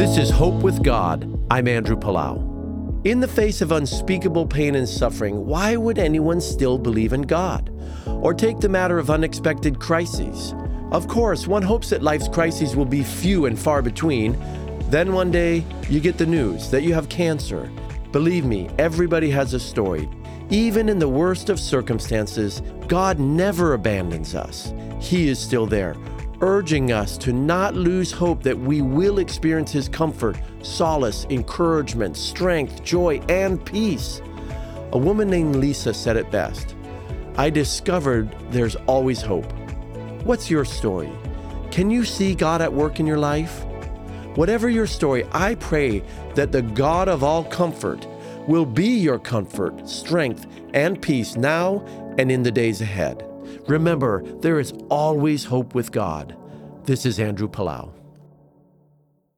This is Hope with God. I'm Andrew Palau. In the face of unspeakable pain and suffering, why would anyone still believe in God? Or take the matter of unexpected crises? Of course, one hopes that life's crises will be few and far between. Then one day, you get the news that you have cancer. Believe me, everybody has a story. Even in the worst of circumstances, God never abandons us. He is still there, urging us to not lose hope that we will experience His comfort, solace, encouragement, strength, joy, and peace. A woman named Lisa said it best I discovered there's always hope. What's your story? Can you see God at work in your life? Whatever your story, I pray that the God of all comfort will be your comfort, strength, and peace now and in the days ahead. Remember, there is always hope with God. This is Andrew Palau.